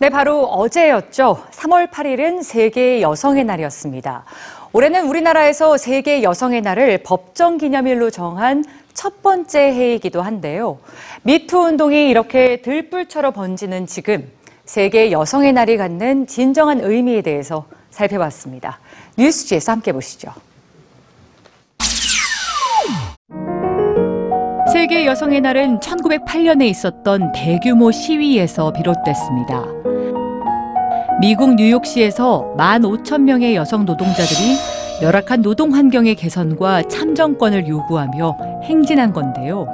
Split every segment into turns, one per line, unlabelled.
네, 바로 어제였죠. 3월 8일은 세계 여성의 날이었습니다. 올해는 우리나라에서 세계 여성의 날을 법정 기념일로 정한 첫 번째 해이기도 한데요. 미투 운동이 이렇게 들불처럼 번지는 지금 세계 여성의 날이 갖는 진정한 의미에 대해서 살펴봤습니다. 뉴스지에서 함께 보시죠. 세계 여성의 날은 1908년에 있었던 대규모 시위에서 비롯됐습니다. 미국 뉴욕시에서 15,000명의 여성 노동자들이 열악한 노동 환경의 개선과 참정권을 요구하며 행진한 건데요.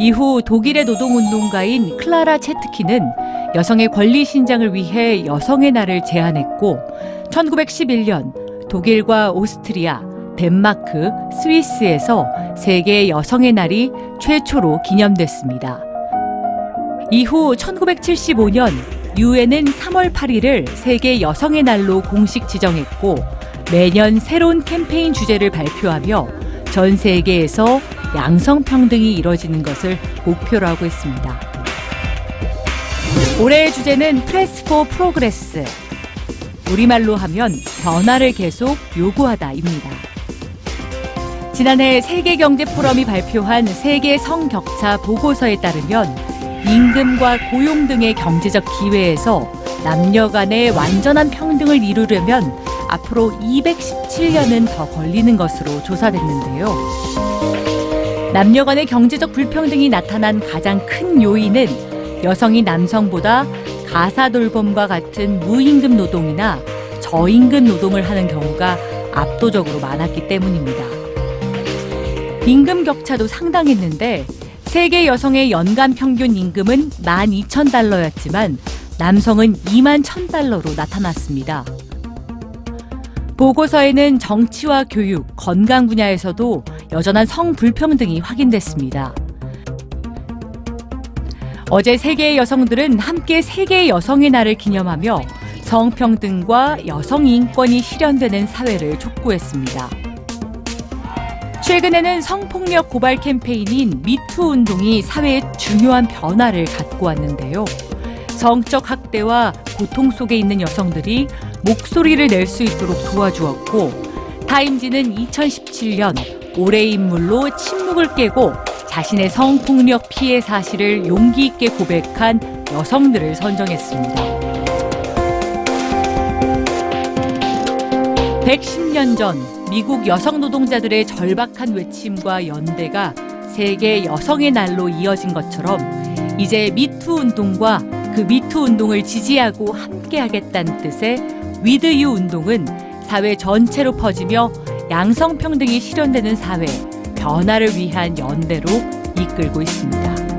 이후 독일의 노동운동가인 클라라 체트키는 여성의 권리 신장을 위해 여성의 날을 제안했고 1911년 독일과 오스트리아, 덴마크, 스위스에서 세계 여성의 날이 최초로 기념됐습니다. 이후 1975년 유엔은 3월 8일을 세계 여성의 날로 공식 지정했고 매년 새로운 캠페인 주제를 발표하며 전 세계에서 양성평등이 이뤄지는 것을 목표로 하고 있습니다. 올해의 주제는 Press for Progress. 우리말로 하면 변화를 계속 요구하다입니다. 지난해 세계경제포럼이 발표한 세계 성격차 보고서에 따르면 임금과 고용 등의 경제적 기회에서 남녀 간의 완전한 평등을 이루려면 앞으로 217년은 더 걸리는 것으로 조사됐는데요. 남녀 간의 경제적 불평등이 나타난 가장 큰 요인은 여성이 남성보다 가사 돌봄과 같은 무임금 노동이나 저임금 노동을 하는 경우가 압도적으로 많았기 때문입니다. 임금 격차도 상당했는데 세계 여성의 연간 평균 임금은 12,000달러였지만 남성은 2만 1,000달러로 나타났습니다. 보고서에는 정치와 교육, 건강 분야에서도 여전한 성불평등이 확인됐습니다. 어제 세계의 여성들은 함께 세계 여성의 날을 기념하며 성평등과 여성 인권이 실현되는 사회를 촉구했습니다. 최근에는 성폭력 고발 캠페인인 미투 운동이 사회에 중요한 변화를 갖고 왔는데요. 성적 학대와 고통 속에 있는 여성들이 목소리를 낼 수 있도록 도와주었고, 타임지는 2017년 올해의 인물로 침묵을 깨고 자신의 성폭력 피해 사실을 용기 있게 고백한 여성들을 선정했습니다. 110년 전 미국 여성 노동자들의 절박한 외침과 연대가 세계 여성의 날로 이어진 것처럼 이제 미투 운동과 그 미투 운동을 지지하고 함께하겠다는 뜻의 위드유 운동은 사회 전체로 퍼지며 양성평등이 실현되는 사회, 변화를 위한 연대로 이끌고 있습니다.